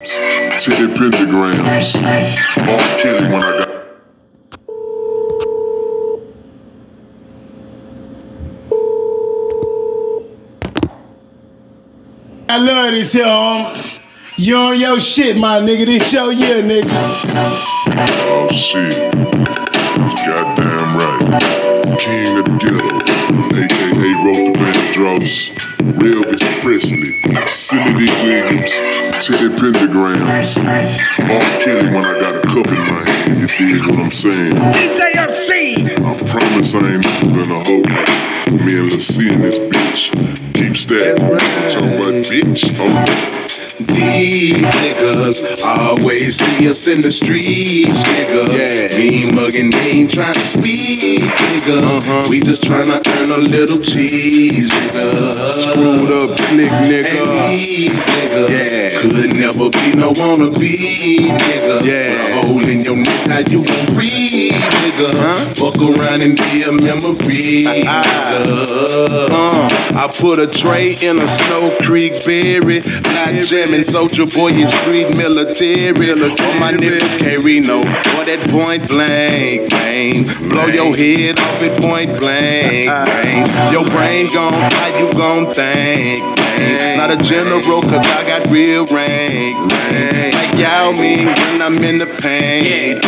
to the pentagrams. Off Kelly when I got. I love this here, um. You on your shit, my nigga. This show, yeah, nigga. Oh shit. Goddamn right. King of the ghetto. AKA wrote the Vandross. Elvis Presley. Silly D. Williams. To the pentagrams. Off Kelly when I got a cup in my hand. You dig what I'm saying? DJFC. I promise I ain't gonna hold you. Me and Lil C in this bitch. Keep stacking. I'm talking about bitch. Oh, These niggas always see us in the streets, nigga. Yeah. Me mugging, they ain't trying to speak, nigga. Uh-huh. We just trying to earn a little cheese, nigga. Screwed up click, And nigga. these niggas Yeah. Never be no wannabe, nigga. Yeah. With a hole in your neck, how you gon' breathe, nigga? Huh? Fuck around and be a memory, nigga. Uh, I put a tray in a Snow Creek berry. Black jamming, soldier boy in street military. On my nigga carry no for that point blank, bang. Blow your head off at point blank, bang. Your brain gone, how you gon' think, Not a general, cause I got real rank. Like y'all mean when I'm in the pain.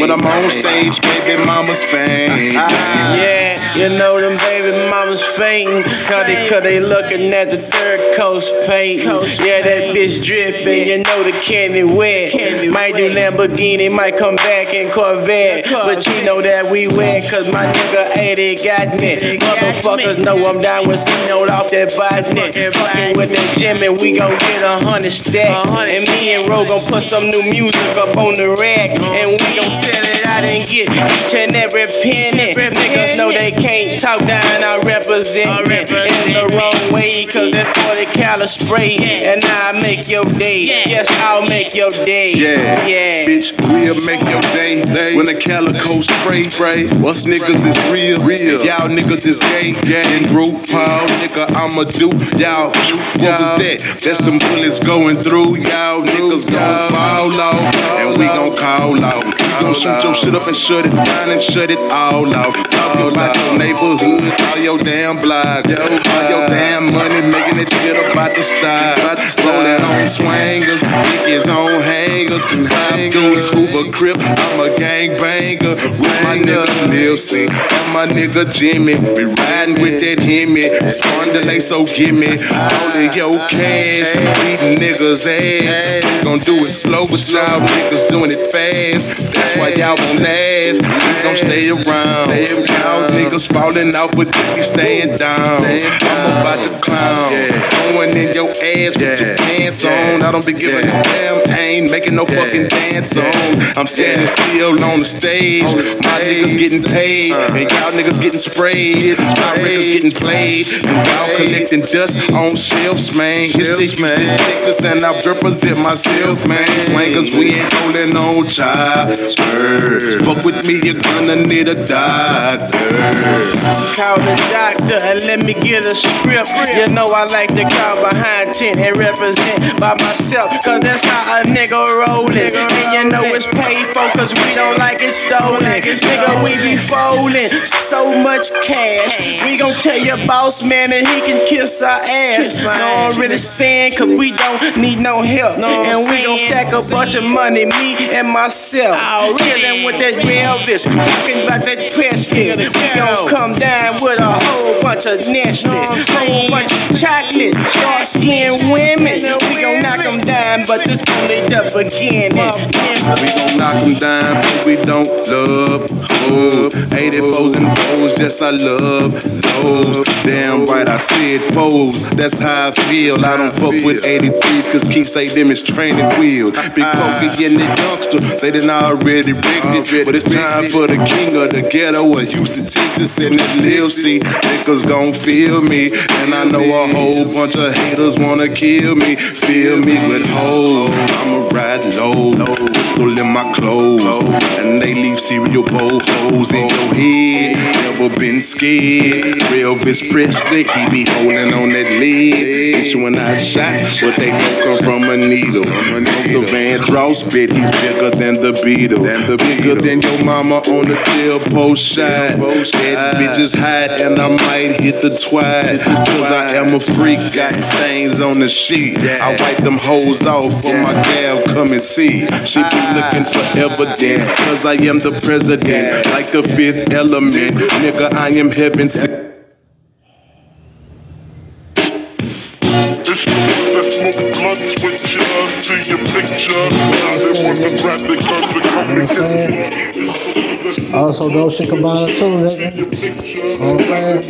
When I'm on stage, baby mama's fame. Yeah, you know them baby mamas fainting, cause they, cause they looking at the third coast painting. Yeah, that bitch dripping, you know the candy wet. Might do Lamborghini, might come back in Corvette. But you know that we wet, cause my nigga 80 got me. Motherfuckers know I'm down with C note off that Botany. Fucking with that Jimmy, we gon' get a hundred stacks. And me and Ro gon' put some new music up on the rack. And we gon' sell it out and get each and every penny. Niggas know they can't talk down, I represent it in the wrong way, cause that's 40 cal spray. And I make your day. Yes, I'll make your day. Yeah, Yeah. bitch, we'll make your day. When the calico spray, spray. Us niggas is real, real. Y'all niggas is gay, yeah. And group Paul, nigga, I'ma do. Y'all, what was that? That's them bullets going through. Y'all niggas gon' fall off, and we gon' call out. Gon' shoot your shit up and shut it down and shut it all out. Talking about your neighborhood, all your damn blocks, all your damn money, making that shit about to stop. Rolling on swangers, Dickies on hangers, five dudes, Hoover Crip. I'm a gang banger with my nigga Lil C and my nigga Jimmy. We riding with that Hemi, Spondylate, so gimme all of your cash. Beating niggas ass. We gon' do it slow, but y'all niggas doing it fast. That's why y'all won't last. We gon' stay around. Y'all niggas falling off, but be staying down. I'm about to clown. Going in your ass with your pants on. I don't be giving a damn. I ain't making no fucking dance on. I'm standing still on the stage. My niggas getting paid, and y'all niggas getting sprayed. My records getting played, and y'all collecting dust on shelves, man. It's the man. Texas, and I represent myself, man. Swangers, we ain't rolling on choppers. Fuck with me, you're gonna need a doctor. Call the doctor and let me get a script. You know I like to call behind 10 and represent by myself. Cause that's how a nigga rollin'. And you know it's paid for cause we don't like it stolen. Nigga, we be folding so much cash. We gon' tell your boss man that he can kiss our ass. No, I'm really saying cause we don't need no help. And we gon' stack a bunch of money, me and myself. Chillin' with that Elvis, talking about that. We gon' come down with a whole bunch of nasty, whole bunch of chocolate, dark skinned women. We gon' knock them down, but this only the beginning. We gon' knock them down, but we don't love. Oh, 84s and foes, yes, I love those. Damn right, I said foes. That's how I feel. I don't fuck with 83s, cause Keith say them is training wheels. Big Pokey getting the youngster, they done already rigged it. But it's time for the king of the ghetto of Houston, Texas, and that Lil C. Niggas gon' feel me. And I know a whole bunch of haters wanna kill me. Feel me with hoes. I'ma ride low, pistol in my clothes. And they leave cereal bowl holes in your head. Never been scared. Real Elvis Presley, he be holding on that lead. Issuing I shot, but they don't come from a needle. The Vandross bit, he's bigger than the Beetle. The bigger than your mama on the tail post shot. That bitches hide and I might hit the twat. Cause I am a freak, got stains on the sheet. I wipe them hoes off for my gal come and see. She be looking for evidence, cause I am the president. Like the fifth element, nigga, I am heaven sent. Your picture. Now they grab the guns and come and. Also, Dolce Gabbana too, nigga. I'm saying?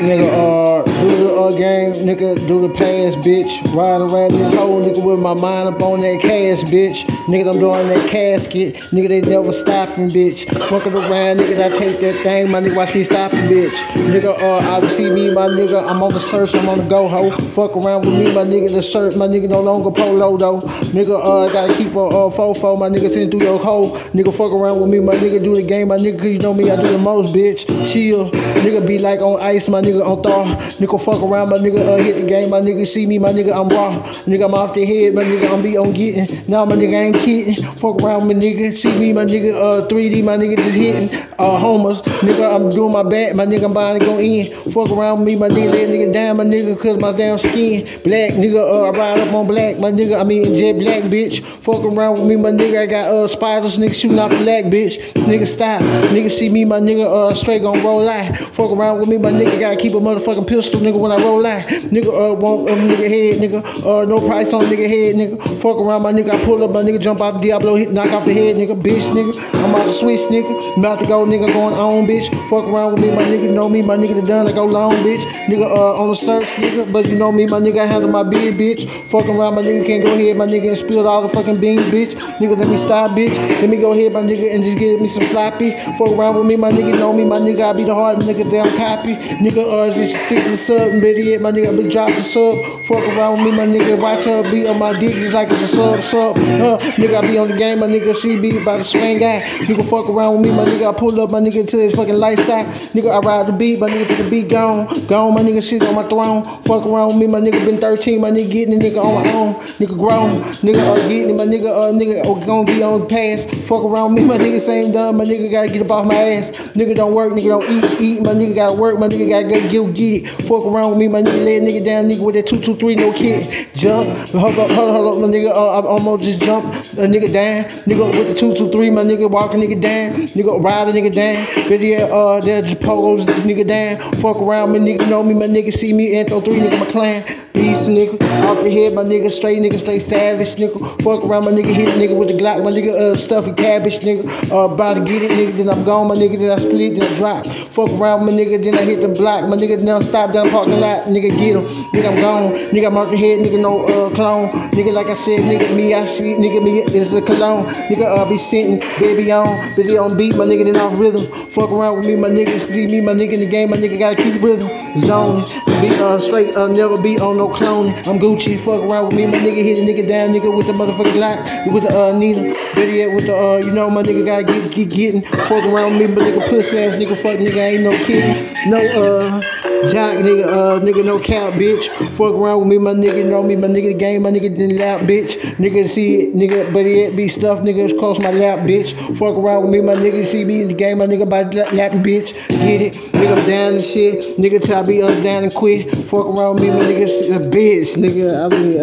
Nigga, uh, do the uh, game, nigga, do the pass, bitch. Riding around this hole, nigga, with my mind up on that cash, bitch. Nigga, I'm doing that casket. Nigga, they never stopping, bitch. Fucking around, nigga, I take that thing, my nigga, watch me stopping, bitch. Nigga, uh, I see me, my nigga, I'm on the search, I'm on the go, ho. Fuck around with me, my nigga, the shirt, my nigga, no longer polo, though. Nigga, uh, gotta keep a uh, fofo, my nigga, sitting through your hole. Nigga, fuck around with me, my nigga, do the game, my nigga, 'cause you know me, I do the most, bitch. Chill, nigga, be like on ice, my nigga, on thaw. Nigga, fuck around, my nigga, uh, hit the game, my nigga, see me, my nigga, I'm raw. Nigga, I'm off the head, my nigga, I'm be on getting. Now, my nigga, ain't kidding. Fuck around, my nigga, see me, my nigga, uh, 3D, my nigga, just hitting. Uh, homers, nigga, I'm doing my back, my nigga, I'm buying to go in. Fuck around with me, my nigga, let nigga down, my nigga, cause my damn skin black, nigga, uh, I ride up on black, my nigga, I mean, jet black, bitch. Fuck around with me, my nigga, I got, uh, spiders, nigga, shooting off the black, bitch. Nigga, stop. Nigga, see me, my nigga, uh, straight gon' roll out. Fuck around with me, my nigga, gotta keep a motherfucking pistol, nigga, when I roll out. Nigga, uh, want a nigga head, nigga, uh, no price on nigga head, nigga. Fuck around, my nigga, I pull up, my nigga, jump off Diablo, hit, knock off the head, nigga, bitch, nigga. I'm about to switch, nigga. About to go, nigga, going on, bitch. Fuck around with me, my nigga, know me, my nigga, the done, I go long, bitch. Nigga, uh, on the search, nigga, but you know me, my nigga, I handle my big bitch. Fuck around, my nigga, can't go ahead, my nigga, and spill all the fucking beans, bitch. Nigga, let me stop, bitch. Let me go ahead, my nigga, and just give me some sloppy. Fuck around with me, my nigga, know me, my nigga, I be the hard nigga, damn copy. Nigga, uh, just stick the sub, yet, my nigga, I be drop the sub. Fuck around with me, my nigga, watch her be on my dick just like it's a sub, sub. Uh, nigga, I be on the game, my nigga, she be by the swing guy. Nigga, fuck around with me, my nigga, I pull up, my nigga, to his fucking lifestyle. Nigga, I ride the beat, my nigga, to the beat gone. Gone, my nigga, shit on my throne. Fuck around with me, my nigga, been 13, my nigga, getting the nigga on my own. Nigga, grown. Nigga, uh, getting it, my nigga, uh, nigga, oh, gonna be on the pass. Fuck around with me, my nigga, same dumb, my nigga, gotta get up off my ass. Nigga, don't work, nigga, don't eat, eat, my nigga, gotta work, my nigga, gotta get, get, it. Fuck around with me, my nigga, a nigga down, nigga, with that 223, no kid. Jump, hold up, hold up, hold up, my nigga, uh, I almost just jumped a nigga down. Nigga, with the 223, my nigga, walking nigga down. Nigga, ride a nigga down. Video, uh, there's pogos, nigga down. Fuck around, my nigga, know me, my nigga, see me, Anto 3, nigga, my clan. Beast, nigga, off the head, my nigga, straight, nigga, straight savage, nigga. Fuck around, my nigga, hit nigga with the Glock, my nigga, uh, stuffy cabbage, nigga. Uh, about to get it, nigga, then I'm gone, my nigga, then I split, then I drop. Fuck around, with my nigga, then I hit the block, my nigga, now stop down the parking lot, nigga, get him. Nigga, I'm gone, nigga, the head, nigga, no, uh, clone. Nigga, like I said, nigga, me, I see, nigga, me, is the cologne. Nigga, uh, be sitting, baby on, baby on beat, my nigga, then off rhythm. Fuck around with me, my nigga, see me, my nigga in the game, my nigga gotta keep rhythm. Zone, be uh, straight, uh, never be on no clone. I'm Gucci, fuck around with me, my nigga, hit a nigga down, nigga, with the motherfucking Glock, with the, uh, Nina. Yet, with the, uh, you know, my nigga gotta get, get, getting. Fuck around me, my nigga, pussy ass nigga, fuck nigga, ain't no kidding. No, uh, Jock, nigga, uh, nigga, no cap, bitch. Fuck around with me, my nigga, know me, my nigga, the game, my nigga, didn't lap, bitch. Nigga, see it, nigga, but it be stuff, nigga, it's close my lap, bitch. Fuck around with me, my nigga, see me in the game, my nigga, by lap, bitch. Get it, nigga, down and shit. Nigga, try to be up, down and quit. Fuck around with me, my nigga, a bitch, nigga. I mean,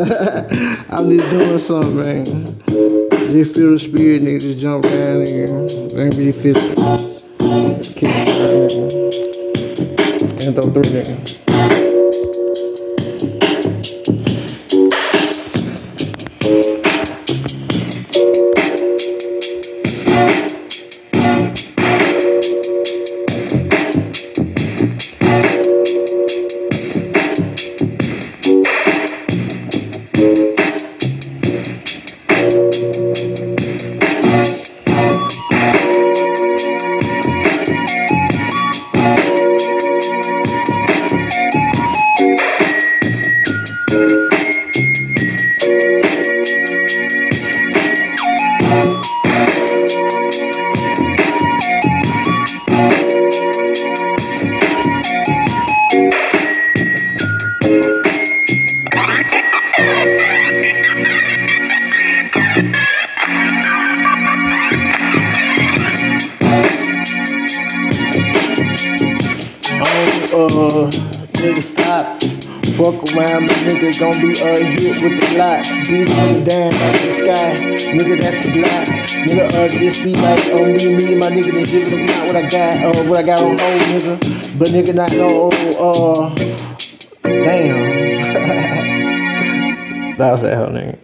I'm just doing something, man. Just feel the spirit, nigga, just jump nigga. Ain't really feel it. Kick it, nigga. And throw three, nigga. Stop. Fuck around, my nigga gon' be a hit with the block. Beat it down out the sky, nigga that's the block. Nigga uh this be like on me, me and my nigga just giving them out what I got, uh what I got on hold, nigga. But nigga not no uh damn. that was that whole nigga.